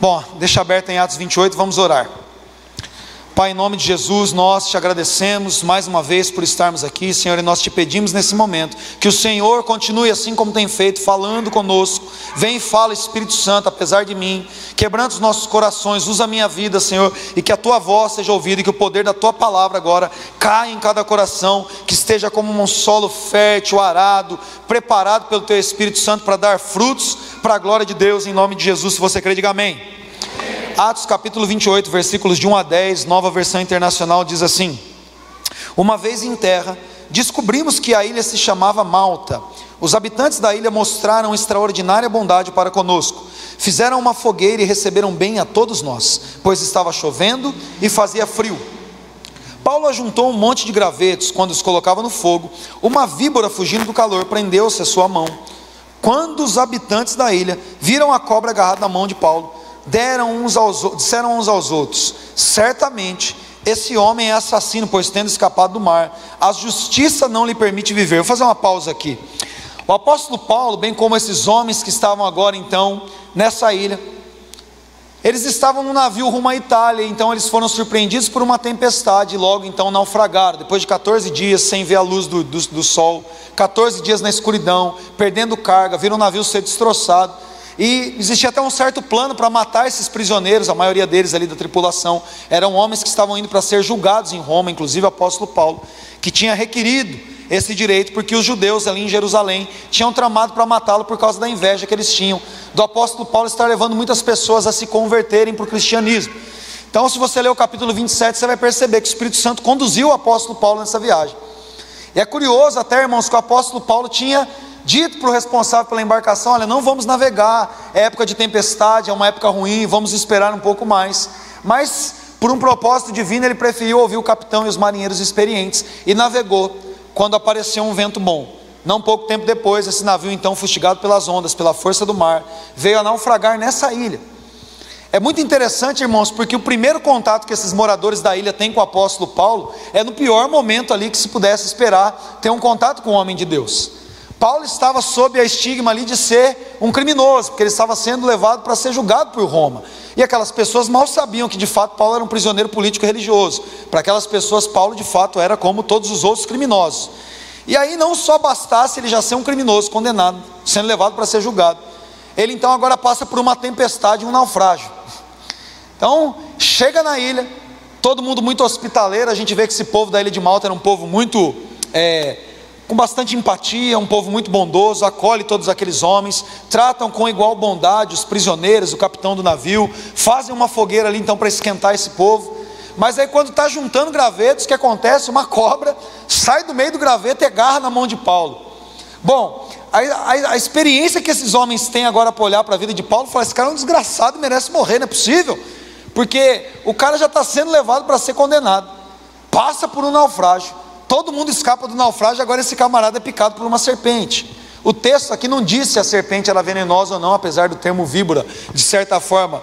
Bom, deixa aberto em Atos 28, vamos orar. Pai, em nome de Jesus, nós te agradecemos mais uma vez por estarmos aqui, Senhor, e nós te pedimos nesse momento que o Senhor continue assim como tem feito, falando conosco. Vem e fala, Espírito Santo, apesar de mim, quebrando os nossos corações, usa a minha vida, Senhor, e que a tua voz seja ouvida e que o poder da tua palavra agora caia em cada coração, que esteja como um solo fértil, arado, preparado pelo teu Espírito Santo para dar frutos para a glória de Deus, em nome de Jesus. Se você crê, diga amém. Atos capítulo 28, versículos de 1 a 10, nova versão internacional, diz assim: Uma vez em terra, descobrimos que a ilha se chamava Malta. Os habitantes da ilha mostraram extraordinária bondade para conosco. Fizeram uma fogueira e receberam bem a todos nós, pois estava chovendo e fazia frio. Paulo ajuntou um monte de gravetos quando os colocava no fogo. Uma víbora fugindo do calor prendeu-se a sua mão. Quando os habitantes da ilha viram a cobra agarrada na mão de Paulo, deram uns aos, disseram uns aos outros: certamente esse homem é assassino, pois tendo escapado do mar, a justiça não lhe permite viver. Vou fazer uma pausa aqui. O apóstolo Paulo, bem como esses homens que estavam agora então nessa ilha, eles estavam no navio rumo à Itália, então eles foram surpreendidos por uma tempestade e logo então naufragaram. Depois de 14 dias sem ver a luz do, do, do sol, 14 dias na escuridão, perdendo carga, viram o navio ser destroçado. E existia até um certo plano para matar esses prisioneiros, a maioria deles ali da tripulação eram homens que estavam indo para ser julgados em Roma, inclusive o apóstolo Paulo, que tinha requerido esse direito porque os judeus ali em Jerusalém tinham tramado para matá-lo por causa da inveja que eles tinham do apóstolo Paulo estar levando muitas pessoas a se converterem para o cristianismo. Então, se você ler o capítulo 27, você vai perceber que o Espírito Santo conduziu o apóstolo Paulo nessa viagem. E é curioso até, irmãos, que o apóstolo Paulo tinha dito para o responsável pela embarcação: olha, não vamos navegar, é época de tempestade, é uma época ruim, vamos esperar um pouco mais. Mas, por um propósito divino, ele preferiu ouvir o capitão e os marinheiros experientes e navegou quando apareceu um vento bom. Não pouco tempo depois, esse navio, então fustigado pelas ondas, pela força do mar, veio a naufragar nessa ilha. É muito interessante, irmãos, porque o primeiro contato que esses moradores da ilha têm com o apóstolo Paulo é no pior momento ali que se pudesse esperar ter um contato com o homem de Deus. Paulo estava sob a estigma ali de ser um criminoso, porque ele estava sendo levado para ser julgado por Roma. E aquelas pessoas mal sabiam que de fato Paulo era um prisioneiro político e religioso. Para aquelas pessoas, Paulo de fato era como todos os outros criminosos. E aí não só bastasse ele já ser um criminoso condenado, sendo levado para ser julgado, ele então agora passa por uma tempestade, um naufrágio. Então, chega na ilha, todo mundo muito hospitaleiro, a gente vê que esse povo da ilha de Malta era um povo muito é, com bastante empatia, um povo muito bondoso, acolhe todos aqueles homens, tratam com igual bondade os prisioneiros, o capitão do navio, fazem uma fogueira ali então para esquentar esse povo. Mas aí quando está juntando gravetos, o que acontece? Uma cobra sai do meio do graveto e agarra na mão de Paulo. Bom, a, a, a experiência que esses homens têm agora para olhar para a vida de Paulo, fala, esse cara é um desgraçado e merece morrer, não é possível. Porque o cara já está sendo levado para ser condenado, passa por um naufrágio Todo mundo escapa do naufrágio, agora esse camarada é picado por uma serpente. O texto aqui não diz se a serpente era venenosa ou não, apesar do termo víbora, de certa forma,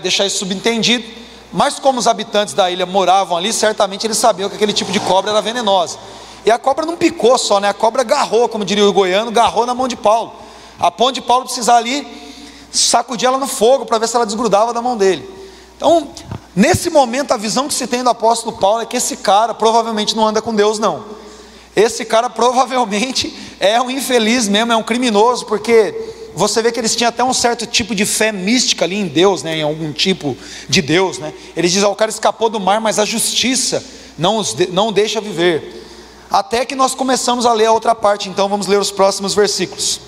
deixar isso subentendido. Mas como os habitantes da ilha moravam ali, certamente eles sabiam que aquele tipo de cobra era venenosa. E a cobra não picou só, né? A cobra agarrou, como diria o goiano, agarrou na mão de Paulo. A ponto de Paulo precisar ali sacudir ela no fogo para ver se ela desgrudava da mão dele. Então, Nesse momento, a visão que se tem do apóstolo Paulo é que esse cara provavelmente não anda com Deus, não. Esse cara provavelmente é um infeliz mesmo, é um criminoso, porque você vê que eles tinham até um certo tipo de fé mística ali em Deus, né, em algum tipo de Deus. Né? Eles dizem: o cara escapou do mar, mas a justiça não, os de, não deixa viver. Até que nós começamos a ler a outra parte, então vamos ler os próximos versículos.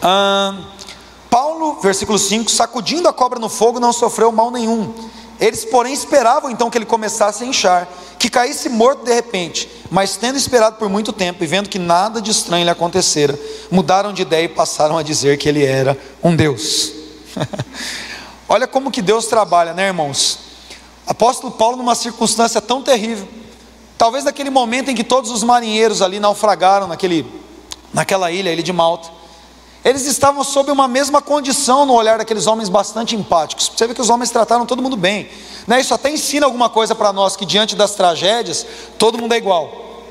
Ah, Paulo, versículo 5: sacudindo a cobra no fogo, não sofreu mal nenhum eles, porém, esperavam então que ele começasse a inchar, que caísse morto de repente, mas tendo esperado por muito tempo e vendo que nada de estranho lhe acontecera, mudaram de ideia e passaram a dizer que ele era um Deus. Olha como que Deus trabalha, né, irmãos? Apóstolo Paulo, numa circunstância tão terrível, talvez naquele momento em que todos os marinheiros ali naufragaram naquele, naquela ilha, ilha de Malta, eles estavam sob uma mesma condição no olhar daqueles homens bastante empáticos. Você vê que os homens trataram todo mundo bem. Né? Isso até ensina alguma coisa para nós, que diante das tragédias, todo mundo é igual.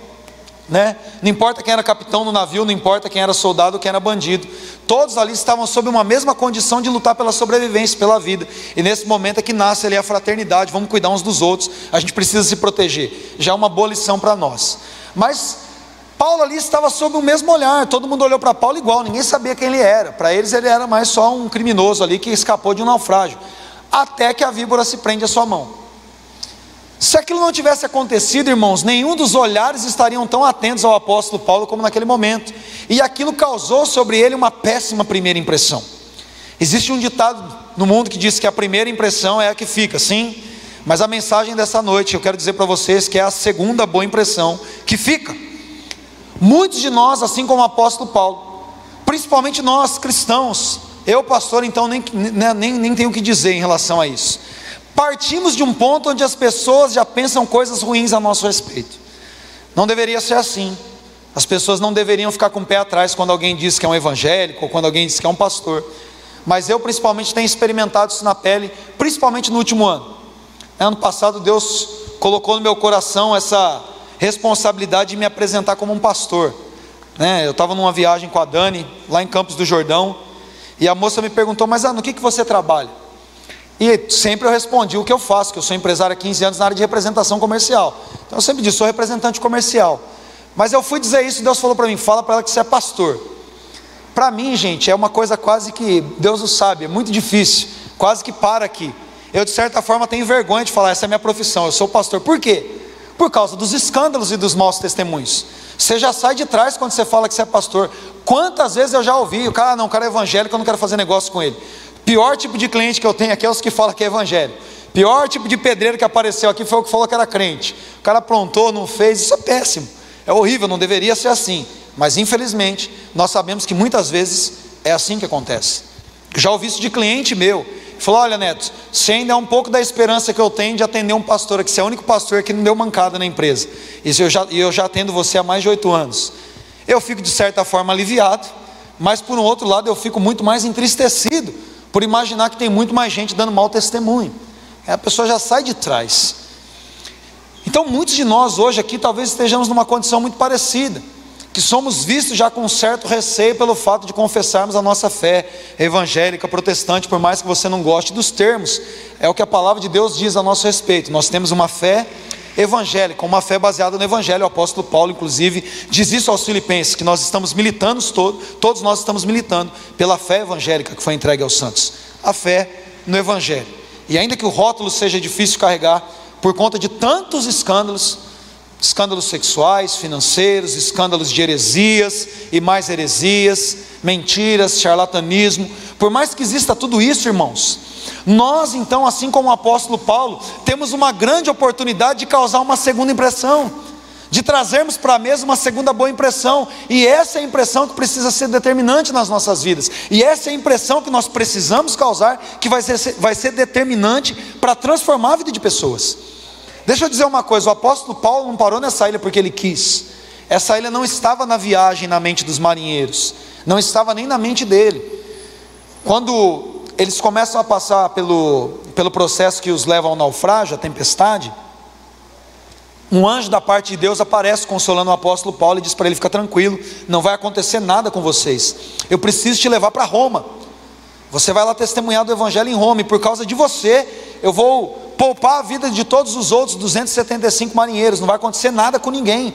né? Não importa quem era capitão no navio, não importa quem era soldado, quem era bandido. Todos ali estavam sob uma mesma condição de lutar pela sobrevivência, pela vida. E nesse momento é que nasce ali a fraternidade, vamos cuidar uns dos outros. A gente precisa se proteger. Já é uma boa lição para nós. Mas Paulo ali estava sob o mesmo olhar. Todo mundo olhou para Paulo igual, ninguém sabia quem ele era. Para eles ele era mais só um criminoso ali que escapou de um naufrágio. Até que a víbora se prende à sua mão. Se aquilo não tivesse acontecido, irmãos, nenhum dos olhares estariam tão atentos ao apóstolo Paulo como naquele momento. E aquilo causou sobre ele uma péssima primeira impressão. Existe um ditado no mundo que diz que a primeira impressão é a que fica, sim? Mas a mensagem dessa noite, eu quero dizer para vocês que é a segunda boa impressão que fica. Muitos de nós, assim como o apóstolo Paulo, principalmente nós cristãos, eu, pastor, então nem, nem, nem tenho o que dizer em relação a isso Partimos de um ponto onde as pessoas já pensam coisas ruins a nosso respeito. Não deveria ser assim. As pessoas não deveriam ficar com o pé atrás quando alguém diz que é um evangélico ou quando alguém diz que é um pastor. Mas eu principalmente tenho experimentado isso na pele, principalmente no último ano. Ano passado Deus colocou no meu coração essa responsabilidade de me apresentar como um pastor. Né? Eu estava numa viagem com a Dani, lá em Campos do Jordão, e a moça me perguntou, mas ah, no que, que você trabalha? E sempre eu respondi o que eu faço, que eu sou empresário há 15 anos na área de representação comercial. Então eu sempre disse, sou representante comercial. Mas eu fui dizer isso, Deus falou para mim, fala para ela que você é pastor. Para mim, gente, é uma coisa quase que, Deus o sabe, é muito difícil, quase que para aqui. Eu, de certa forma, tenho vergonha de falar, essa é a minha profissão, eu sou pastor. Por quê? Por causa dos escândalos e dos maus testemunhos. Você já sai de trás quando você fala que você é pastor. Quantas vezes eu já ouvi, o cara, ah, não, o cara é evangélico, eu não quero fazer negócio com ele. Pior tipo de cliente que eu tenho aqui é os que falam que é evangelho. Pior tipo de pedreiro que apareceu aqui foi o que falou que era crente. O cara aprontou, não fez, isso é péssimo. É horrível, não deveria ser assim. Mas infelizmente, nós sabemos que muitas vezes é assim que acontece. Já ouvi isso de cliente meu. Falou: Olha, Neto, você ainda é um pouco da esperança que eu tenho de atender um pastor aqui. Você é o único pastor que não deu mancada na empresa. Isso eu já, eu já atendo você há mais de oito anos. Eu fico de certa forma aliviado, mas por um outro lado eu fico muito mais entristecido por imaginar que tem muito mais gente dando mau testemunho. A pessoa já sai de trás. Então, muitos de nós hoje aqui talvez estejamos numa condição muito parecida, que somos vistos já com certo receio pelo fato de confessarmos a nossa fé evangélica, protestante, por mais que você não goste dos termos, é o que a palavra de Deus diz a nosso respeito. Nós temos uma fé evangélica, uma fé baseada no Evangelho. O apóstolo Paulo, inclusive, diz isso aos Filipenses: que nós estamos militando, todos, todos nós estamos militando pela fé evangélica que foi entregue aos santos, a fé no Evangelho. E ainda que o rótulo seja difícil carregar, por conta de tantos escândalos, escândalos sexuais, financeiros, escândalos de heresias e mais heresias, mentiras, charlatanismo, por mais que exista tudo isso, irmãos, nós, então, assim como o apóstolo Paulo, temos uma grande oportunidade de causar uma segunda impressão, de trazermos para a mesa uma segunda boa impressão, e essa é a impressão que precisa ser determinante nas nossas vidas, e essa é a impressão que nós precisamos causar, que vai ser, vai ser determinante para transformar a vida de pessoas. Deixa eu dizer uma coisa: o apóstolo Paulo não parou nessa ilha porque ele quis, essa ilha não estava na viagem na mente dos marinheiros, não estava nem na mente dele. Quando eles começam a passar pelo, pelo processo que os leva ao naufrágio, a tempestade. Um anjo da parte de Deus aparece consolando o apóstolo Paulo e diz para ele: fica tranquilo, não vai acontecer nada com vocês. Eu preciso te levar para Roma. Você vai lá testemunhar do evangelho em Roma, e por causa de você, eu vou poupar a vida de todos os outros 275 marinheiros. Não vai acontecer nada com ninguém.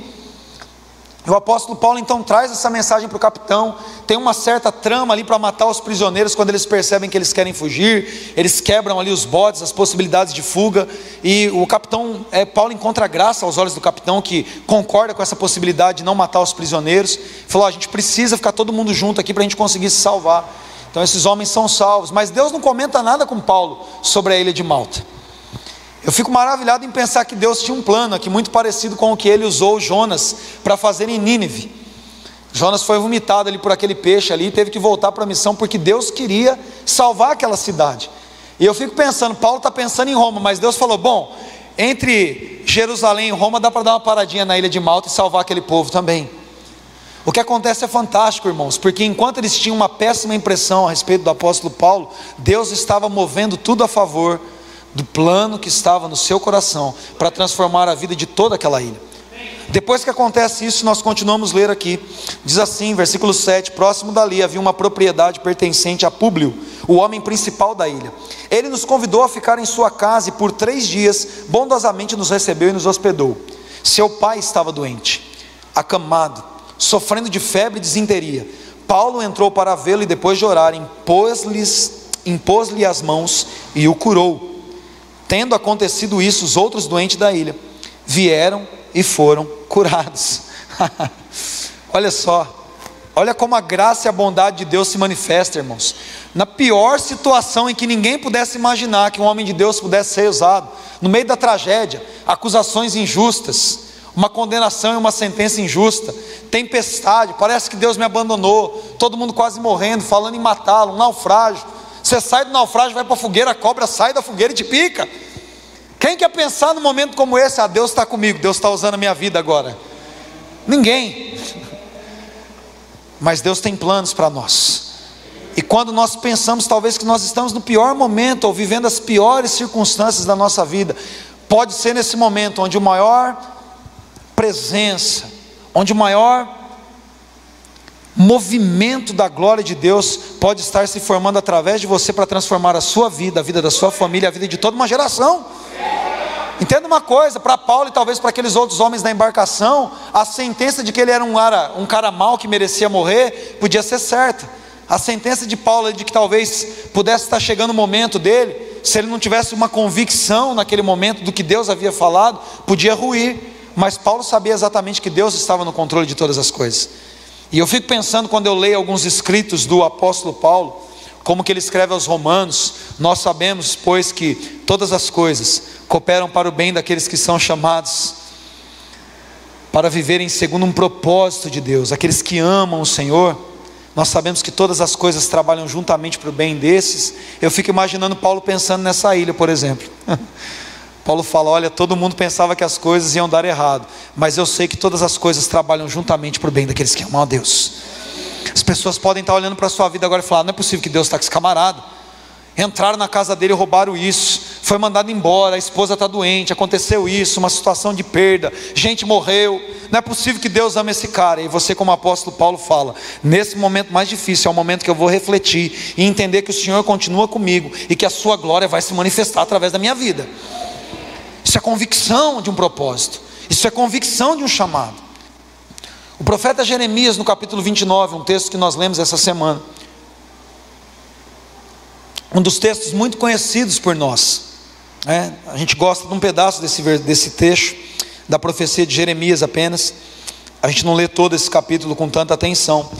O apóstolo Paulo então traz essa mensagem para o capitão. Tem uma certa trama ali para matar os prisioneiros quando eles percebem que eles querem fugir. Eles quebram ali os botes, as possibilidades de fuga. E o capitão, é, Paulo encontra graça aos olhos do capitão que concorda com essa possibilidade de não matar os prisioneiros. Falou: a gente precisa ficar todo mundo junto aqui para a gente conseguir se salvar. Então esses homens são salvos. Mas Deus não comenta nada com Paulo sobre a ilha de Malta. Eu fico maravilhado em pensar que Deus tinha um plano aqui muito parecido com o que ele usou Jonas para fazer em Nínive. Jonas foi vomitado ali por aquele peixe ali e teve que voltar para a missão porque Deus queria salvar aquela cidade. E eu fico pensando, Paulo está pensando em Roma, mas Deus falou: bom, entre Jerusalém e Roma dá para dar uma paradinha na ilha de Malta e salvar aquele povo também. O que acontece é fantástico, irmãos, porque enquanto eles tinham uma péssima impressão a respeito do apóstolo Paulo, Deus estava movendo tudo a favor do plano que estava no seu coração para transformar a vida de toda aquela ilha. Depois que acontece isso, nós continuamos ler aqui. Diz assim, versículo 7: Próximo dali havia uma propriedade pertencente a Públio, o homem principal da ilha. Ele nos convidou a ficar em sua casa e por três dias bondosamente nos recebeu e nos hospedou. Seu pai estava doente, acamado, sofrendo de febre e desinteria. Paulo entrou para vê-lo e depois de orar, impôs-lhe impôs as mãos e o curou. Tendo acontecido isso, os outros doentes da ilha vieram e foram curados. olha só, olha como a graça e a bondade de Deus se manifesta, irmãos. Na pior situação em que ninguém pudesse imaginar que um homem de Deus pudesse ser usado, no meio da tragédia, acusações injustas, uma condenação e uma sentença injusta, tempestade, parece que Deus me abandonou, todo mundo quase morrendo, falando em matá-lo, um naufrágio. Você sai do naufrágio, vai para a fogueira, a cobra sai da fogueira e te pica. Quem quer pensar num momento como esse? Ah, Deus está comigo, Deus está usando a minha vida agora. Ninguém. Mas Deus tem planos para nós. E quando nós pensamos, talvez, que nós estamos no pior momento, ou vivendo as piores circunstâncias da nossa vida, pode ser nesse momento onde o maior presença, onde o maior movimento da glória de Deus pode estar se formando através de você para transformar a sua vida, a vida da sua família, a vida de toda uma geração. Entenda uma coisa, para Paulo e talvez para aqueles outros homens da embarcação, a sentença de que ele era um cara, um cara mau que merecia morrer, podia ser certa. A sentença de Paulo de que talvez pudesse estar chegando o momento dele, se ele não tivesse uma convicção naquele momento do que Deus havia falado, podia ruir. Mas Paulo sabia exatamente que Deus estava no controle de todas as coisas. E eu fico pensando quando eu leio alguns escritos do apóstolo Paulo, como que ele escreve aos Romanos, nós sabemos, pois, que todas as coisas cooperam para o bem daqueles que são chamados para viverem segundo um propósito de Deus, aqueles que amam o Senhor. Nós sabemos que todas as coisas trabalham juntamente para o bem desses. Eu fico imaginando Paulo pensando nessa ilha, por exemplo. Paulo fala: Olha, todo mundo pensava que as coisas iam dar errado, mas eu sei que todas as coisas trabalham juntamente para o bem daqueles que amam a Deus. As pessoas podem estar olhando para a sua vida agora e falar: Não é possível que Deus está com esse camarada. Entraram na casa dele e roubaram isso. Foi mandado embora, a esposa está doente, aconteceu isso, uma situação de perda, gente morreu. Não é possível que Deus ame esse cara. E você, como apóstolo Paulo, fala: nesse momento mais difícil, é o momento que eu vou refletir e entender que o Senhor continua comigo e que a sua glória vai se manifestar através da minha vida. Isso é convicção de um propósito. Isso é convicção de um chamado. O profeta Jeremias, no capítulo 29, um texto que nós lemos essa semana, um dos textos muito conhecidos por nós. É, a gente gosta de um pedaço desse, desse texto, da profecia de Jeremias apenas. A gente não lê todo esse capítulo com tanta atenção.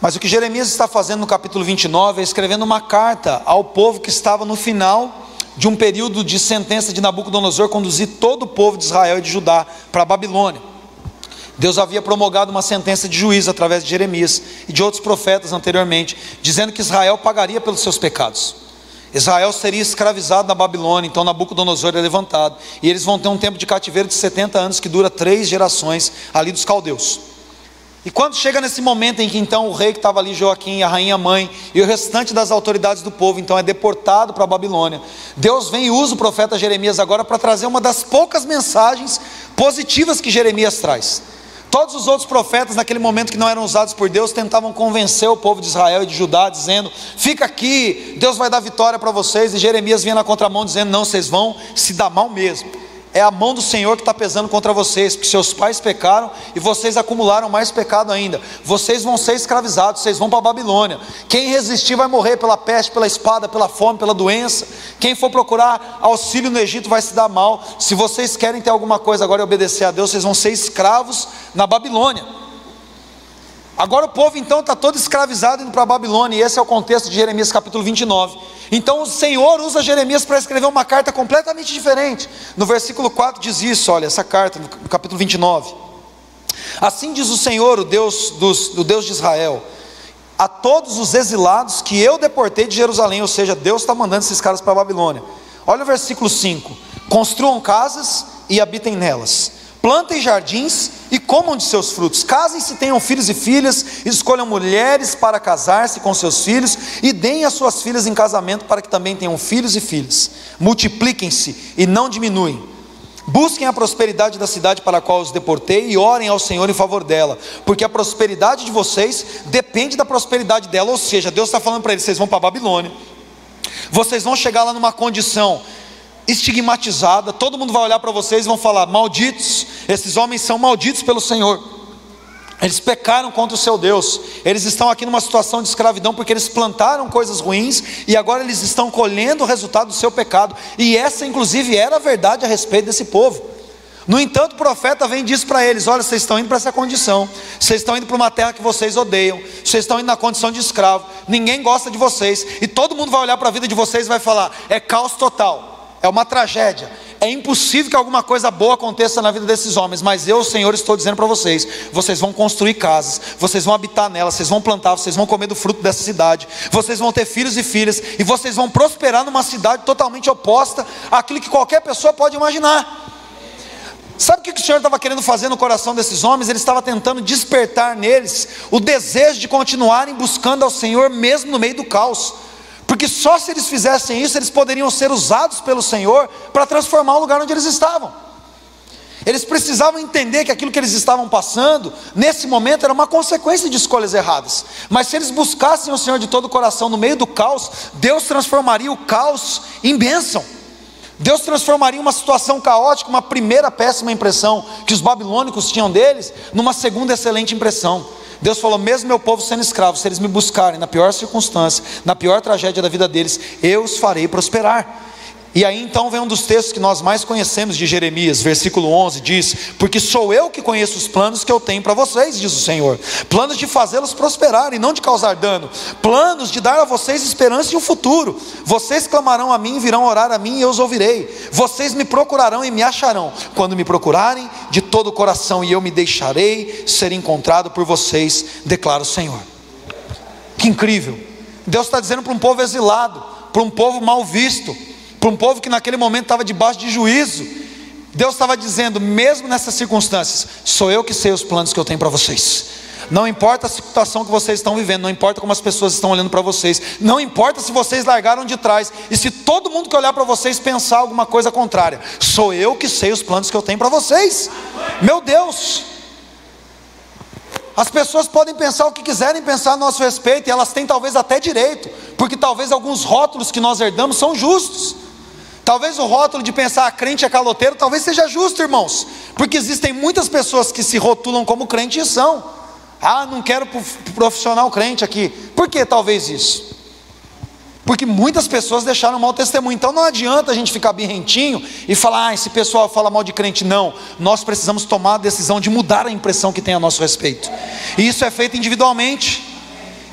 Mas o que Jeremias está fazendo no capítulo 29 é escrevendo uma carta ao povo que estava no final de um período de sentença de Nabucodonosor conduzir todo o povo de Israel e de Judá para a Babilônia. Deus havia promulgado uma sentença de juízo através de Jeremias e de outros profetas anteriormente, dizendo que Israel pagaria pelos seus pecados. Israel seria escravizado na Babilônia, então Nabucodonosor é levantado, e eles vão ter um tempo de cativeiro de 70 anos que dura três gerações ali dos caldeus. E quando chega nesse momento em que então o rei que estava ali, Joaquim, a rainha mãe e o restante das autoridades do povo, então é deportado para a Babilônia, Deus vem e usa o profeta Jeremias agora para trazer uma das poucas mensagens positivas que Jeremias traz. Todos os outros profetas, naquele momento que não eram usados por Deus, tentavam convencer o povo de Israel e de Judá, dizendo: fica aqui, Deus vai dar vitória para vocês. E Jeremias vinha na contramão, dizendo: não, vocês vão se dar mal mesmo é a mão do Senhor que está pesando contra vocês, porque seus pais pecaram e vocês acumularam mais pecado ainda. Vocês vão ser escravizados, vocês vão para a Babilônia. Quem resistir vai morrer pela peste, pela espada, pela fome, pela doença. Quem for procurar auxílio no Egito vai se dar mal. Se vocês querem ter alguma coisa agora e obedecer a Deus, vocês vão ser escravos na Babilônia. Agora o povo então está todo escravizado indo para a Babilônia, e esse é o contexto de Jeremias capítulo 29. Então o Senhor usa Jeremias para escrever uma carta completamente diferente. No versículo 4 diz isso, olha, essa carta, no capítulo 29. Assim diz o Senhor, o Deus, dos, o Deus de Israel, a todos os exilados que eu deportei de Jerusalém, ou seja, Deus está mandando esses caras para a Babilônia. Olha o versículo 5: construam casas e habitem nelas plantem jardins e comam de seus frutos. Casem-se, tenham filhos e filhas, escolham mulheres para casar-se com seus filhos e deem as suas filhas em casamento para que também tenham filhos e filhas. Multipliquem-se e não diminuem. Busquem a prosperidade da cidade para a qual os deportei e orem ao Senhor em favor dela, porque a prosperidade de vocês depende da prosperidade dela. Ou seja, Deus está falando para eles: vocês vão para a Babilônia, vocês vão chegar lá numa condição estigmatizada, todo mundo vai olhar para vocês e vão falar: malditos, esses homens são malditos pelo Senhor. Eles pecaram contra o seu Deus. Eles estão aqui numa situação de escravidão porque eles plantaram coisas ruins e agora eles estão colhendo o resultado do seu pecado. E essa, inclusive, era a verdade a respeito desse povo. No entanto, o profeta vem e diz para eles: Olha, vocês estão indo para essa condição, vocês estão indo para uma terra que vocês odeiam, vocês estão indo na condição de escravo, ninguém gosta de vocês, e todo mundo vai olhar para a vida de vocês e vai falar: é caos total, é uma tragédia, é impossível que alguma coisa boa aconteça na vida desses homens, mas eu, Senhor, estou dizendo para vocês: vocês vão construir casas, vocês vão habitar nelas, vocês vão plantar, vocês vão comer do fruto dessa cidade, vocês vão ter filhos e filhas, e vocês vão prosperar numa cidade totalmente oposta àquilo que qualquer pessoa pode imaginar. Sabe o que o Senhor estava querendo fazer no coração desses homens? Ele estava tentando despertar neles o desejo de continuarem buscando ao Senhor, mesmo no meio do caos porque só se eles fizessem isso, eles poderiam ser usados pelo Senhor para transformar o lugar onde eles estavam. Eles precisavam entender que aquilo que eles estavam passando, nesse momento, era uma consequência de escolhas erradas. Mas se eles buscassem o Senhor de todo o coração no meio do caos, Deus transformaria o caos em bênção. Deus transformaria uma situação caótica, uma primeira péssima impressão que os babilônicos tinham deles, numa segunda excelente impressão. Deus falou: mesmo meu povo sendo escravo, se eles me buscarem na pior circunstância, na pior tragédia da vida deles, eu os farei prosperar. E aí então vem um dos textos que nós mais conhecemos de Jeremias, versículo 11, diz: Porque sou eu que conheço os planos que eu tenho para vocês, diz o Senhor, planos de fazê-los prosperar e não de causar dano, planos de dar a vocês esperança e um futuro. Vocês clamarão a mim, virão orar a mim e eu os ouvirei. Vocês me procurarão e me acharão, quando me procurarem de todo o coração, e eu me deixarei ser encontrado por vocês, declara o Senhor. Que incrível! Deus está dizendo para um povo exilado, para um povo mal visto, para um povo que naquele momento estava debaixo de juízo. Deus estava dizendo, mesmo nessas circunstâncias, sou eu que sei os planos que eu tenho para vocês. Não importa a situação que vocês estão vivendo, não importa como as pessoas estão olhando para vocês, não importa se vocês largaram de trás e se todo mundo que olhar para vocês pensar alguma coisa contrária, sou eu que sei os planos que eu tenho para vocês. Meu Deus! As pessoas podem pensar o que quiserem pensar a nosso respeito, e elas têm talvez até direito, porque talvez alguns rótulos que nós herdamos são justos. Talvez o rótulo de pensar crente é caloteiro, talvez seja justo, irmãos, porque existem muitas pessoas que se rotulam como crente e são. Ah, não quero profissional crente aqui. Por que talvez isso? Porque muitas pessoas deixaram mau testemunho. Então não adianta a gente ficar birrentinho e falar, ah, esse pessoal fala mal de crente. Não, nós precisamos tomar a decisão de mudar a impressão que tem a nosso respeito. E isso é feito individualmente.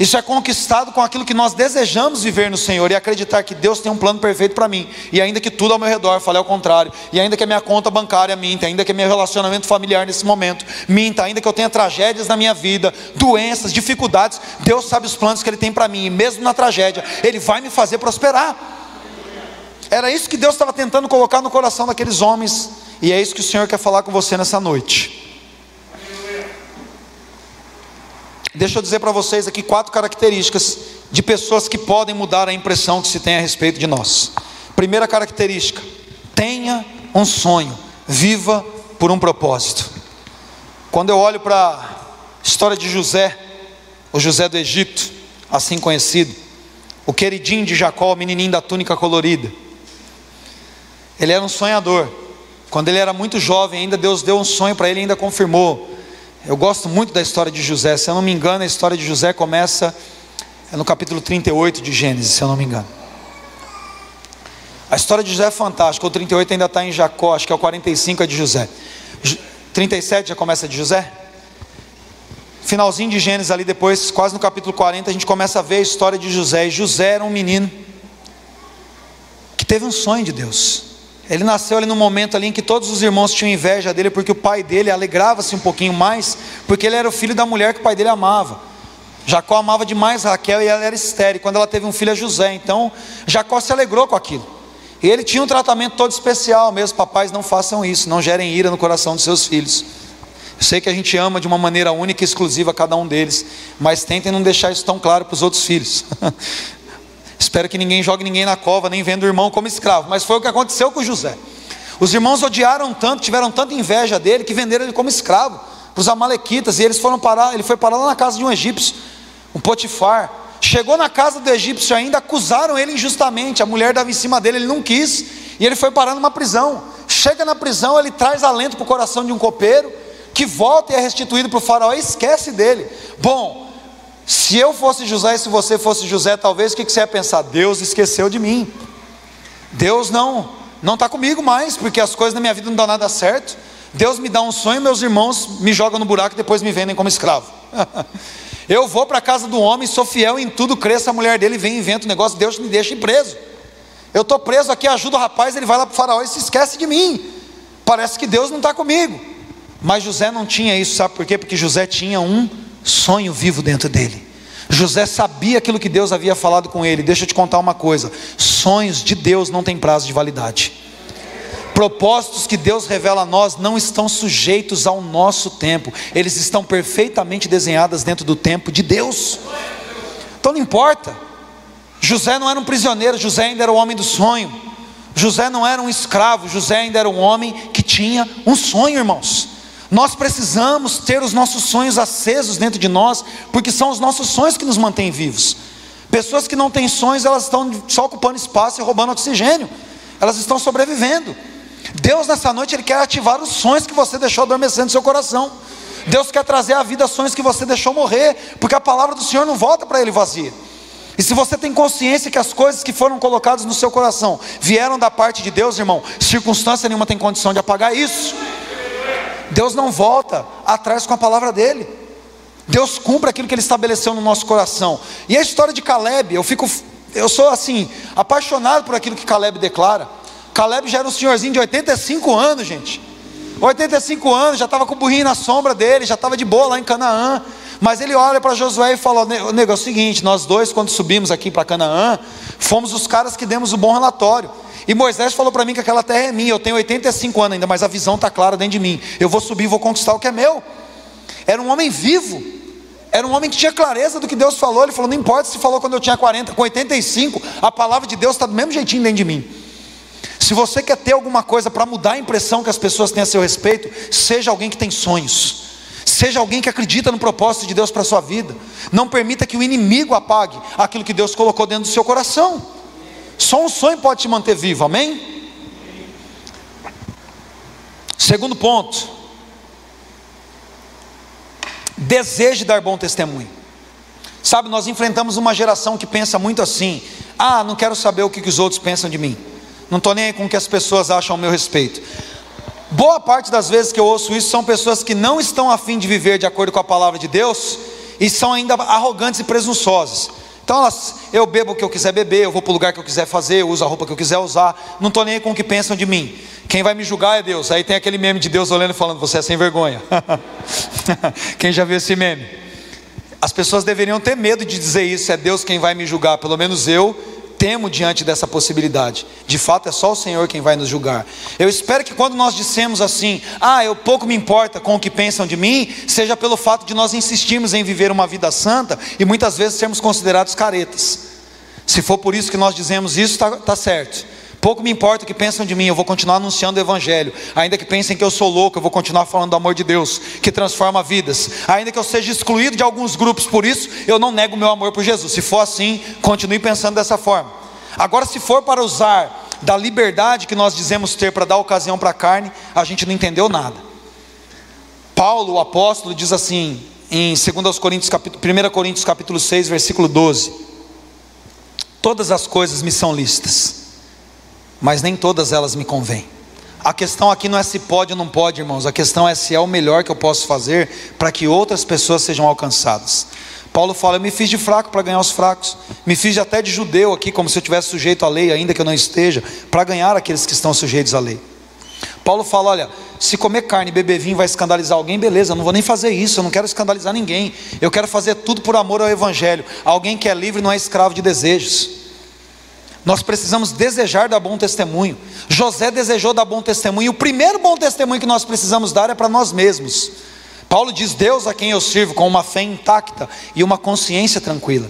Isso é conquistado com aquilo que nós desejamos viver no Senhor e acreditar que Deus tem um plano perfeito para mim. E ainda que tudo ao meu redor fale ao contrário, e ainda que a minha conta bancária minta, ainda que meu relacionamento familiar nesse momento minta, ainda que eu tenha tragédias na minha vida, doenças, dificuldades, Deus sabe os planos que Ele tem para mim, e mesmo na tragédia, Ele vai me fazer prosperar. Era isso que Deus estava tentando colocar no coração daqueles homens, e é isso que o Senhor quer falar com você nessa noite. Deixa eu dizer para vocês aqui quatro características de pessoas que podem mudar a impressão que se tem a respeito de nós. Primeira característica: tenha um sonho, viva por um propósito. Quando eu olho para a história de José, o José do Egito, assim conhecido, o queridinho de Jacó, o menininho da túnica colorida, ele era um sonhador. Quando ele era muito jovem, ainda Deus deu um sonho para ele e ainda confirmou. Eu gosto muito da história de José. Se eu não me engano, a história de José começa é no capítulo 38 de Gênesis, se eu não me engano. A história de José é fantástica. O 38 ainda está em Jacó, acho que é o 45 é de José. 37 já começa de José. Finalzinho de Gênesis ali depois, quase no capítulo 40, a gente começa a ver a história de José. E José era um menino que teve um sonho de Deus. Ele nasceu ali no momento ali em que todos os irmãos tinham inveja dele, porque o pai dele alegrava-se um pouquinho mais, porque ele era o filho da mulher que o pai dele amava. Jacó amava demais Raquel e ela era estéril. Quando ela teve um filho, é José. Então, Jacó se alegrou com aquilo. E ele tinha um tratamento todo especial mesmo. Papais, não façam isso, não gerem ira no coração dos seus filhos. Eu sei que a gente ama de uma maneira única e exclusiva cada um deles, mas tentem não deixar isso tão claro para os outros filhos. Espero que ninguém jogue ninguém na cova, nem venda o irmão como escravo. Mas foi o que aconteceu com José. Os irmãos odiaram tanto, tiveram tanta inveja dele, que venderam ele como escravo para os amalequitas, e eles foram parar, ele foi parar lá na casa de um egípcio, um Potifar. Chegou na casa do egípcio ainda, acusaram ele injustamente, a mulher dava em cima dele, ele não quis, e ele foi parar numa prisão. Chega na prisão, ele traz alento para o coração de um copeiro, que volta e é restituído para o faraó, e esquece dele. Bom, se eu fosse José e se você fosse José, talvez o que você ia pensar? Deus esqueceu de mim. Deus não não está comigo mais, porque as coisas na minha vida não dão nada certo. Deus me dá um sonho, meus irmãos me jogam no buraco e depois me vendem como escravo. eu vou para a casa do homem, sou fiel em tudo, cresça a mulher dele, vem e inventa o um negócio, Deus me deixa preso. Eu estou preso aqui, ajuda o rapaz, ele vai lá para o faraó e se esquece de mim. Parece que Deus não está comigo. Mas José não tinha isso, sabe por quê? Porque José tinha um sonho vivo dentro dele. José sabia aquilo que Deus havia falado com ele. Deixa eu te contar uma coisa: sonhos de Deus não têm prazo de validade. Propósitos que Deus revela a nós não estão sujeitos ao nosso tempo, eles estão perfeitamente desenhados dentro do tempo de Deus. Então não importa. José não era um prisioneiro, José ainda era o homem do sonho. José não era um escravo, José ainda era um homem que tinha um sonho, irmãos. Nós precisamos ter os nossos sonhos acesos dentro de nós, porque são os nossos sonhos que nos mantêm vivos. Pessoas que não têm sonhos, elas estão só ocupando espaço e roubando oxigênio, elas estão sobrevivendo. Deus nessa noite Ele quer ativar os sonhos que você deixou adormecendo no seu coração. Deus quer trazer à vida sonhos que você deixou morrer, porque a palavra do Senhor não volta para Ele vazia. E se você tem consciência que as coisas que foram colocadas no seu coração vieram da parte de Deus, irmão, circunstância nenhuma tem condição de apagar isso. Deus não volta atrás com a palavra dele. Deus cumpre aquilo que ele estabeleceu no nosso coração. E a história de Caleb, eu fico eu sou assim, apaixonado por aquilo que Caleb declara. Caleb já era um senhorzinho de 85 anos, gente. 85 anos, já estava com o burrinho na sombra dele, já estava de boa lá em Canaã. Mas ele olha para Josué e fala: Nego, é o seguinte, nós dois, quando subimos aqui para Canaã, fomos os caras que demos o bom relatório. E Moisés falou para mim que aquela terra é minha. Eu tenho 85 anos ainda, mas a visão está clara dentro de mim. Eu vou subir vou conquistar o que é meu. Era um homem vivo. Era um homem que tinha clareza do que Deus falou. Ele falou: não importa se falou quando eu tinha 40, com 85, a palavra de Deus está do mesmo jeitinho dentro de mim. Se você quer ter alguma coisa para mudar a impressão que as pessoas têm a seu respeito, seja alguém que tem sonhos. Seja alguém que acredita no propósito de Deus para a sua vida. Não permita que o inimigo apague aquilo que Deus colocou dentro do seu coração. Só um sonho pode te manter vivo, amém? Segundo ponto, deseje dar bom testemunho. Sabe, nós enfrentamos uma geração que pensa muito assim: ah, não quero saber o que os outros pensam de mim, não estou nem aí com o que as pessoas acham ao meu respeito. Boa parte das vezes que eu ouço isso são pessoas que não estão afim de viver de acordo com a palavra de Deus e são ainda arrogantes e presunçosos. Então elas, eu bebo o que eu quiser beber, eu vou para o lugar que eu quiser fazer, eu uso a roupa que eu quiser usar, não estou nem aí com o que pensam de mim. Quem vai me julgar é Deus. Aí tem aquele meme de Deus olhando e falando: Você é sem vergonha. quem já viu esse meme? As pessoas deveriam ter medo de dizer isso: É Deus quem vai me julgar. Pelo menos eu temo diante dessa possibilidade. De fato, é só o Senhor quem vai nos julgar. Eu espero que quando nós dissemos assim, ah, eu pouco me importa com o que pensam de mim, seja pelo fato de nós insistirmos em viver uma vida santa e muitas vezes sermos considerados caretas. Se for por isso que nós dizemos isso, está tá certo. Pouco me importa o que pensam de mim, eu vou continuar anunciando o Evangelho. Ainda que pensem que eu sou louco, eu vou continuar falando do amor de Deus, que transforma vidas. Ainda que eu seja excluído de alguns grupos por isso, eu não nego o meu amor por Jesus. Se for assim, continue pensando dessa forma. Agora, se for para usar da liberdade que nós dizemos ter para dar ocasião para a carne, a gente não entendeu nada. Paulo, o apóstolo, diz assim em 2 Coríntios, capítulo, 1 Coríntios capítulo 6, versículo 12: Todas as coisas me são listas, mas nem todas elas me convêm. A questão aqui não é se pode ou não pode, irmãos, a questão é se é o melhor que eu posso fazer para que outras pessoas sejam alcançadas. Paulo fala: Eu me fiz de fraco para ganhar os fracos, me fiz até de judeu aqui, como se eu tivesse sujeito à lei, ainda que eu não esteja, para ganhar aqueles que estão sujeitos à lei. Paulo fala: Olha, se comer carne e beber vinho vai escandalizar alguém, beleza, eu não vou nem fazer isso, eu não quero escandalizar ninguém, eu quero fazer tudo por amor ao Evangelho. Alguém que é livre não é escravo de desejos. Nós precisamos desejar dar bom testemunho. José desejou dar bom testemunho. O primeiro bom testemunho que nós precisamos dar é para nós mesmos. Paulo diz: Deus a quem eu sirvo com uma fé intacta e uma consciência tranquila.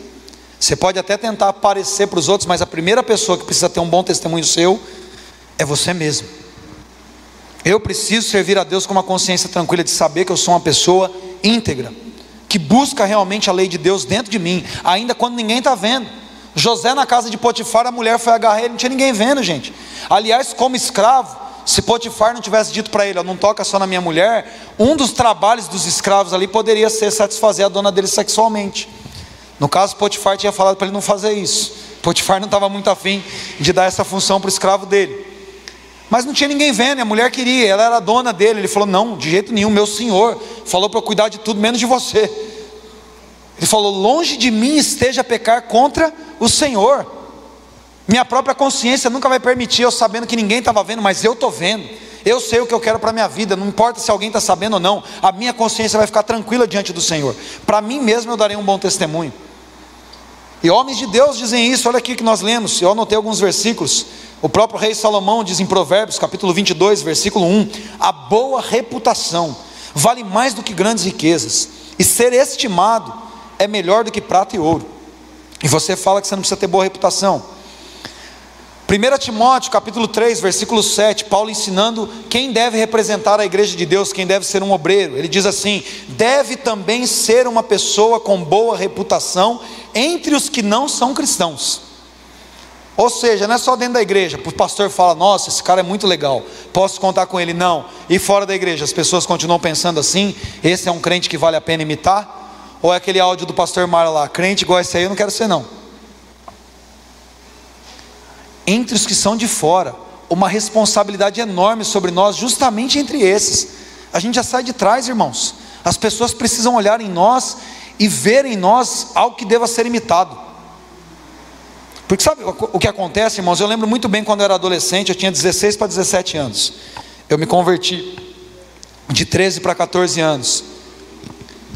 Você pode até tentar aparecer para os outros, mas a primeira pessoa que precisa ter um bom testemunho seu é você mesmo. Eu preciso servir a Deus com uma consciência tranquila de saber que eu sou uma pessoa íntegra, que busca realmente a lei de Deus dentro de mim, ainda quando ninguém está vendo. José na casa de Potifar, a mulher foi agarrar ele, não tinha ninguém vendo, gente. Aliás, como escravo, se Potifar não tivesse dito para ele, não toca só na minha mulher, um dos trabalhos dos escravos ali poderia ser satisfazer a dona dele sexualmente. No caso, Potifar tinha falado para ele não fazer isso. Potifar não estava muito afim de dar essa função para o escravo dele. Mas não tinha ninguém vendo, a mulher queria, ela era dona dele. Ele falou: Não, de jeito nenhum, meu senhor falou para eu cuidar de tudo, menos de você. Ele falou: Longe de mim esteja pecar contra o Senhor. Minha própria consciência nunca vai permitir eu sabendo que ninguém estava vendo, mas eu estou vendo. Eu sei o que eu quero para a minha vida, não importa se alguém está sabendo ou não, a minha consciência vai ficar tranquila diante do Senhor. Para mim mesmo eu darei um bom testemunho. E homens de Deus dizem isso, olha aqui que nós lemos, eu anotei alguns versículos. O próprio rei Salomão diz em Provérbios, capítulo 22, versículo 1: A boa reputação vale mais do que grandes riquezas, e ser estimado é melhor do que prata e ouro. E você fala que você não precisa ter boa reputação. 1 Timóteo capítulo 3, versículo 7, Paulo ensinando quem deve representar a igreja de Deus, quem deve ser um obreiro. Ele diz assim: deve também ser uma pessoa com boa reputação entre os que não são cristãos. Ou seja, não é só dentro da igreja, o pastor fala, nossa, esse cara é muito legal, posso contar com ele, não. E fora da igreja, as pessoas continuam pensando assim, esse é um crente que vale a pena imitar? Ou é aquele áudio do pastor Mário lá, crente igual esse aí eu não quero ser não entre os que são de fora, uma responsabilidade enorme sobre nós, justamente entre esses. A gente já sai de trás, irmãos. As pessoas precisam olhar em nós e ver em nós algo que deva ser imitado. Porque sabe o que acontece, irmãos? Eu lembro muito bem quando eu era adolescente, eu tinha 16 para 17 anos. Eu me converti de 13 para 14 anos.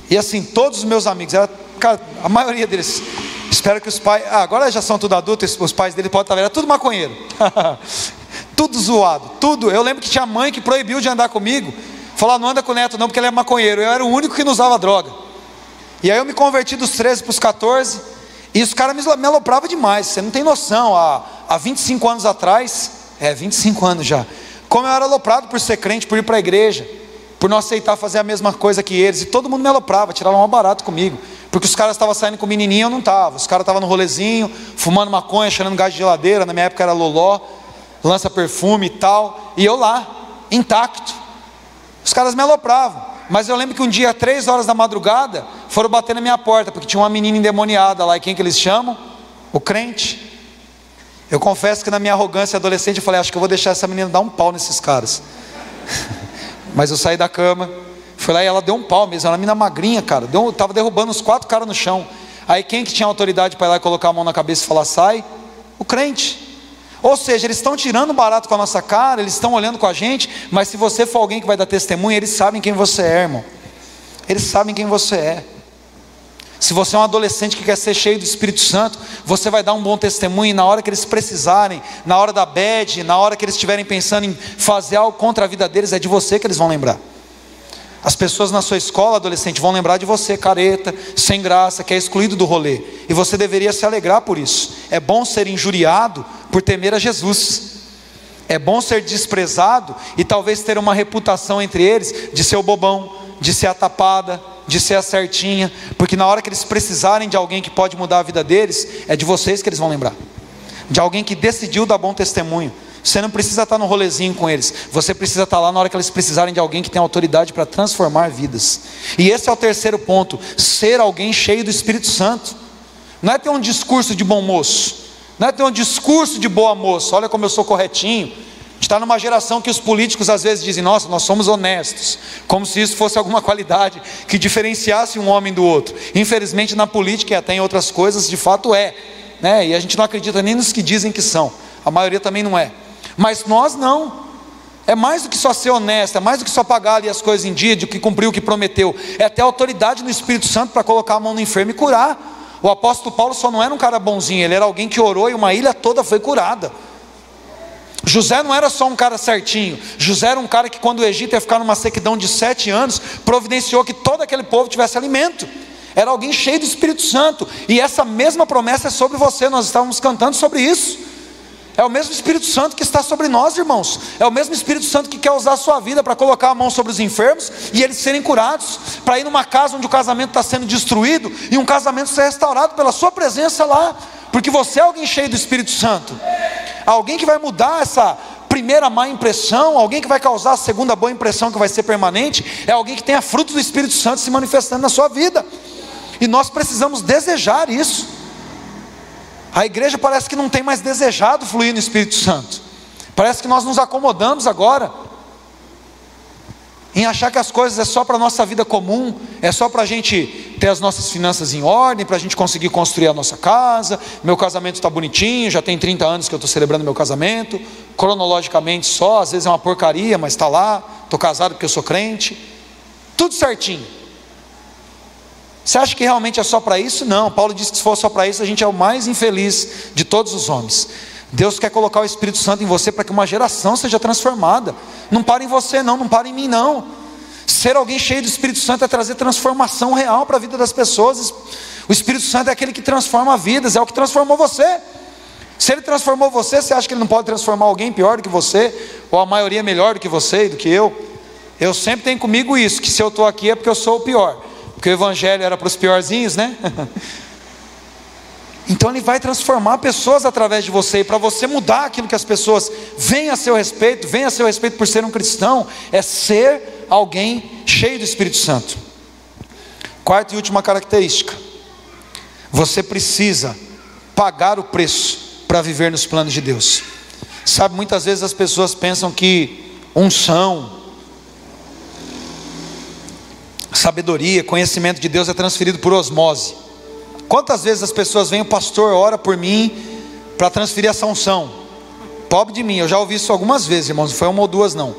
E assim, todos os meus amigos, era, a maioria deles, Espero que os pais. Ah, agora já são tudo adultos, os pais dele podem estar vendo. tudo maconheiro. tudo zoado. Tudo. Eu lembro que tinha mãe que proibiu de andar comigo. Falar, não anda com o neto não, porque ele é maconheiro. Eu era o único que não usava droga. E aí eu me converti dos 13 para os 14. E os caras me, me alopravam demais. Você não tem noção. Há, há 25 anos atrás. É, 25 anos já. Como eu era aloprado por ser crente, por ir para a igreja. Por não aceitar fazer a mesma coisa que eles. E todo mundo me aloprava, tirava um barato comigo. Porque os caras estavam saindo com menininha, eu não estava. Os caras estavam no rolezinho, fumando maconha, cheirando gás de geladeira. Na minha época era loló, lança perfume e tal. E eu lá, intacto. Os caras me alopravam. Mas eu lembro que um dia, três horas da madrugada, foram bater na minha porta, porque tinha uma menina endemoniada lá. E quem que eles chamam? O crente. Eu confesso que na minha arrogância adolescente, eu falei, acho que eu vou deixar essa menina dar um pau nesses caras. Mas eu saí da cama, foi lá e ela deu um pau mesmo, ela mina magrinha, cara. Deu, tava derrubando os quatro caras no chão. Aí quem que tinha autoridade para ir lá e colocar a mão na cabeça e falar, sai? O crente. Ou seja, eles estão tirando barato com a nossa cara, eles estão olhando com a gente, mas se você for alguém que vai dar testemunho, eles sabem quem você é, irmão. Eles sabem quem você é. Se você é um adolescente que quer ser cheio do Espírito Santo, você vai dar um bom testemunho na hora que eles precisarem, na hora da bed, na hora que eles estiverem pensando em fazer algo contra a vida deles, é de você que eles vão lembrar. As pessoas na sua escola, adolescente, vão lembrar de você, careta, sem graça, que é excluído do rolê. E você deveria se alegrar por isso. É bom ser injuriado por temer a Jesus. É bom ser desprezado e talvez ter uma reputação entre eles de ser o bobão, de ser a tapada, de ser a certinha, porque na hora que eles precisarem de alguém que pode mudar a vida deles, é de vocês que eles vão lembrar. De alguém que decidiu dar bom testemunho, você não precisa estar no rolezinho com eles. Você precisa estar lá na hora que eles precisarem de alguém que tem autoridade para transformar vidas. E esse é o terceiro ponto: ser alguém cheio do Espírito Santo. Não é ter um discurso de bom moço. Não é ter um discurso de boa moça. Olha como eu sou corretinho. Está numa geração que os políticos às vezes dizem: Nossa, nós somos honestos, como se isso fosse alguma qualidade que diferenciasse um homem do outro. Infelizmente, na política e até em outras coisas, de fato é, né? e a gente não acredita nem nos que dizem que são, a maioria também não é. Mas nós não. É mais do que só ser honesto, é mais do que só pagar ali as coisas em dia, de que cumpriu o que prometeu. É ter autoridade no Espírito Santo para colocar a mão no enfermo e curar. O apóstolo Paulo só não era um cara bonzinho, ele era alguém que orou e uma ilha toda foi curada. José não era só um cara certinho, José era um cara que, quando o Egito ia ficar numa sequidão de sete anos, providenciou que todo aquele povo tivesse alimento. Era alguém cheio do Espírito Santo, e essa mesma promessa é sobre você, nós estávamos cantando sobre isso. É o mesmo Espírito Santo que está sobre nós, irmãos. É o mesmo Espírito Santo que quer usar a sua vida para colocar a mão sobre os enfermos e eles serem curados. Para ir numa casa onde o casamento está sendo destruído e um casamento ser restaurado pela sua presença lá. Porque você é alguém cheio do Espírito Santo. Alguém que vai mudar essa primeira má impressão, alguém que vai causar a segunda boa impressão que vai ser permanente, é alguém que tenha fruto do Espírito Santo se manifestando na sua vida. E nós precisamos desejar isso. A igreja parece que não tem mais desejado fluir no Espírito Santo. Parece que nós nos acomodamos agora em achar que as coisas é só para a nossa vida comum, é só para a gente ter as nossas finanças em ordem, para a gente conseguir construir a nossa casa. Meu casamento está bonitinho, já tem 30 anos que eu estou celebrando meu casamento, cronologicamente só, às vezes é uma porcaria, mas está lá. Estou casado porque eu sou crente, tudo certinho. Você acha que realmente é só para isso? Não. Paulo disse que se for só para isso, a gente é o mais infeliz de todos os homens. Deus quer colocar o Espírito Santo em você para que uma geração seja transformada. Não para em você, não, não para em mim, não. Ser alguém cheio do Espírito Santo é trazer transformação real para a vida das pessoas. O Espírito Santo é aquele que transforma vidas, é o que transformou você. Se ele transformou você, você acha que ele não pode transformar alguém pior do que você, ou a maioria melhor do que você e do que eu? Eu sempre tenho comigo isso, que se eu estou aqui é porque eu sou o pior. Porque o evangelho era para os piorzinhos, né? Então ele vai transformar pessoas através de você, e para você mudar aquilo que as pessoas veem a seu respeito, veem a seu respeito por ser um cristão, é ser alguém cheio do Espírito Santo. Quarta e última característica: você precisa pagar o preço para viver nos planos de Deus. Sabe, muitas vezes as pessoas pensam que unção, sabedoria, conhecimento de Deus é transferido por osmose. Quantas vezes as pessoas vêm, o pastor ora por mim para transferir essa unção? Pobre de mim, eu já ouvi isso algumas vezes, irmãos, não foi uma ou duas, não.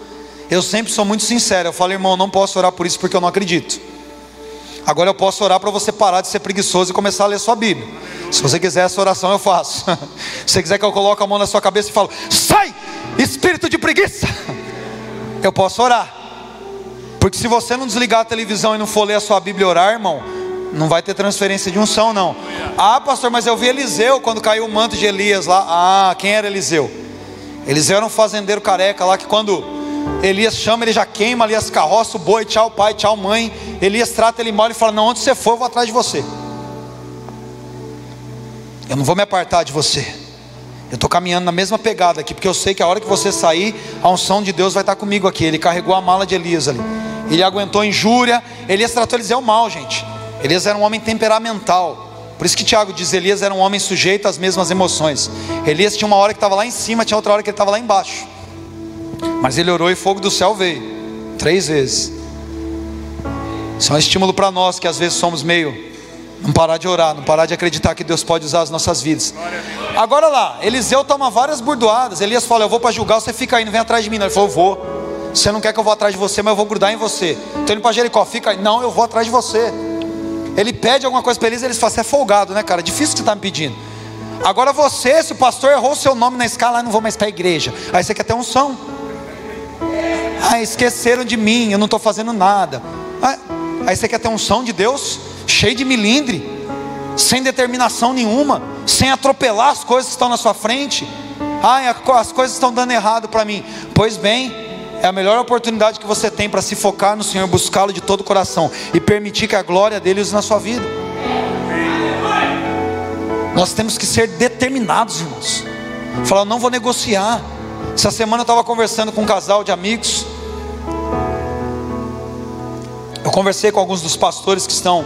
Eu sempre sou muito sincero, eu falo, irmão, não posso orar por isso porque eu não acredito. Agora eu posso orar para você parar de ser preguiçoso e começar a ler sua Bíblia. Se você quiser essa oração, eu faço. Se você quiser que eu coloque a mão na sua cabeça e falo, sai, espírito de preguiça. Eu posso orar. Porque se você não desligar a televisão e não for ler a sua Bíblia e orar, irmão, não vai ter transferência de unção, não. Ah, pastor, mas eu vi Eliseu quando caiu o manto de Elias lá. Ah, quem era Eliseu? Eliseu era um fazendeiro careca lá que quando Elias chama, ele já queima ali as carroças, o boi, tchau pai, tchau mãe. Elias trata ele mal e fala: Não, onde você for, eu vou atrás de você. Eu não vou me apartar de você. Eu estou caminhando na mesma pegada aqui, porque eu sei que a hora que você sair, a unção de Deus vai estar comigo aqui. Ele carregou a mala de Elias ali. Ele aguentou injúria. Elias tratou Eliseu mal, gente. Elias era um homem temperamental. Por isso que Tiago diz: Elias era um homem sujeito às mesmas emoções. Elias tinha uma hora que estava lá em cima, tinha outra hora que ele estava lá embaixo. Mas ele orou e fogo do céu veio. Três vezes. Isso é um estímulo para nós que às vezes somos meio. Não parar de orar, não parar de acreditar que Deus pode usar as nossas vidas. Agora lá, Eliseu toma várias burdoadas. Elias fala: Eu vou para julgar, você fica aí, não vem atrás de mim. Não. Ele falou: Eu vou. Você não quer que eu vá atrás de você, mas eu vou grudar em você. Então ele para Jericó, fica aí. Não, eu vou atrás de você. Ele pede alguma coisa para eles, eles falam: Você é folgado, né, cara? Difícil que você está me pedindo. Agora você, se o pastor errou o seu nome na escala, não vou mais para a igreja. Aí você quer ter unção. Ah, esqueceram de mim, eu não estou fazendo nada. Ah, aí você quer ter unção de Deus, cheio de milindre, sem determinação nenhuma, sem atropelar as coisas que estão na sua frente. Ah, as coisas estão dando errado para mim. Pois bem, é a melhor oportunidade que você tem para se focar no Senhor, buscá-lo de todo o coração e permitir que a glória dele use na sua vida. Nós temos que ser determinados, irmãos. Falar, não vou negociar. Essa semana eu estava conversando com um casal de amigos. Eu conversei com alguns dos pastores que estão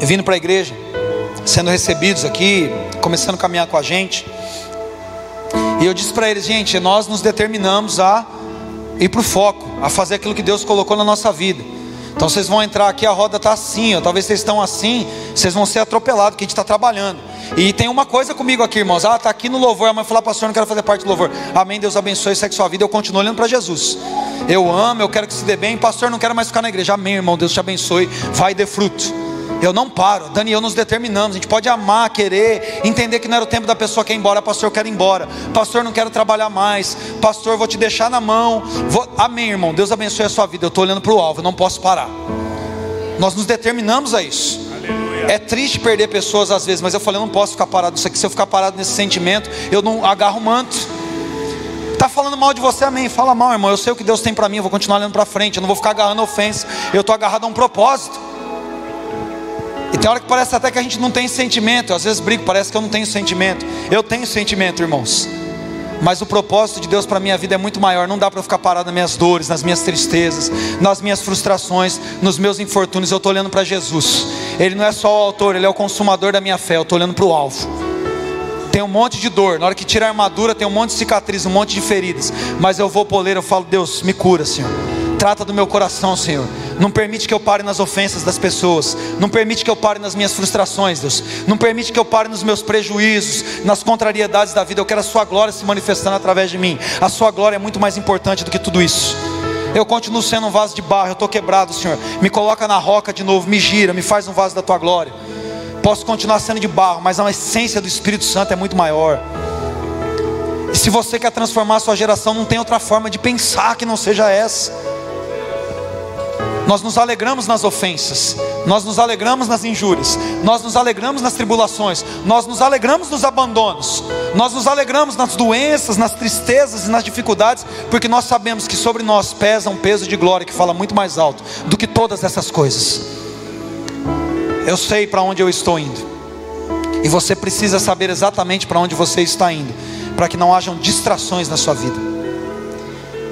vindo para a igreja, sendo recebidos aqui, começando a caminhar com a gente. E eu disse para eles, gente, nós nos determinamos a ir para o foco, a fazer aquilo que Deus colocou na nossa vida. Então vocês vão entrar aqui, a roda está assim, ó, talvez vocês estão assim, vocês vão ser atropelados, que a gente está trabalhando. E tem uma coisa comigo aqui, irmãos. Ah, está aqui no louvor. A mãe falou, pastor, não quero fazer parte do louvor. Amém, Deus abençoe, segue sua vida. Eu continuo olhando para Jesus. Eu amo, eu quero que se dê bem. Pastor, não quero mais ficar na igreja. Amém, irmão. Deus te abençoe. Vai e dê fruto. Eu não paro. Dani e eu nos determinamos. A gente pode amar, querer, entender que não era o tempo da pessoa que ir embora. Pastor, eu quero ir embora. Pastor, não quero trabalhar mais. Pastor, vou te deixar na mão. Vou... Amém, irmão. Deus abençoe a sua vida. Eu estou olhando para o alvo. Eu não posso parar. Nós nos determinamos a isso. Aleluia. É triste perder pessoas às vezes, mas eu falei, eu não posso ficar parado nisso aqui. Se eu ficar parado nesse sentimento, eu não agarro o manto. Está falando mal de você, amém. Fala mal, irmão. Eu sei o que Deus tem para mim, eu vou continuar olhando para frente. Eu não vou ficar agarrando ofensa. Eu estou agarrado a um propósito. E tem hora que parece até que a gente não tem sentimento. Eu, às vezes brigo, parece que eu não tenho sentimento. Eu tenho sentimento, irmãos. Mas o propósito de Deus para a minha vida é muito maior. Não dá para eu ficar parado nas minhas dores, nas minhas tristezas, nas minhas frustrações, nos meus infortúnios. Eu estou olhando para Jesus. Ele não é só o autor, ele é o consumador da minha fé. Eu estou olhando para o alvo. Tem um monte de dor. Na hora que tira a armadura, tem um monte de cicatriz, um monte de feridas. Mas eu vou poleiro, eu falo, Deus, me cura, Senhor. Trata do meu coração, Senhor. Não permite que eu pare nas ofensas das pessoas. Não permite que eu pare nas minhas frustrações, Deus. Não permite que eu pare nos meus prejuízos, nas contrariedades da vida. Eu quero a Sua glória se manifestando através de mim. A Sua glória é muito mais importante do que tudo isso. Eu continuo sendo um vaso de barro. Eu estou quebrado, Senhor. Me coloca na roca de novo. Me gira. Me faz um vaso da Tua glória. Posso continuar sendo de barro, mas a essência do Espírito Santo é muito maior. E se você quer transformar a sua geração, não tem outra forma de pensar que não seja essa. Nós nos alegramos nas ofensas, nós nos alegramos nas injúrias, nós nos alegramos nas tribulações, nós nos alegramos nos abandonos, nós nos alegramos nas doenças, nas tristezas e nas dificuldades, porque nós sabemos que sobre nós pesa um peso de glória que fala muito mais alto do que todas essas coisas. Eu sei para onde eu estou indo, e você precisa saber exatamente para onde você está indo, para que não hajam distrações na sua vida.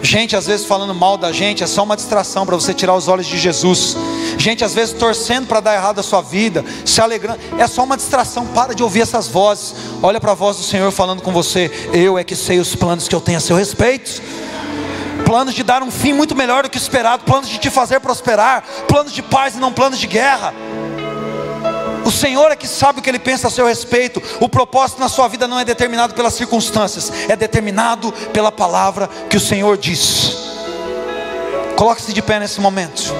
Gente, às vezes falando mal da gente é só uma distração para você tirar os olhos de Jesus. Gente, às vezes torcendo para dar errado a sua vida, se alegrando, é só uma distração. Para de ouvir essas vozes. Olha para a voz do Senhor falando com você. Eu é que sei os planos que eu tenho a seu respeito. Planos de dar um fim muito melhor do que esperado, planos de te fazer prosperar, planos de paz e não planos de guerra. O Senhor é que sabe o que Ele pensa a seu respeito. O propósito na sua vida não é determinado pelas circunstâncias, é determinado pela palavra que o Senhor diz. Coloque-se de pé nesse momento.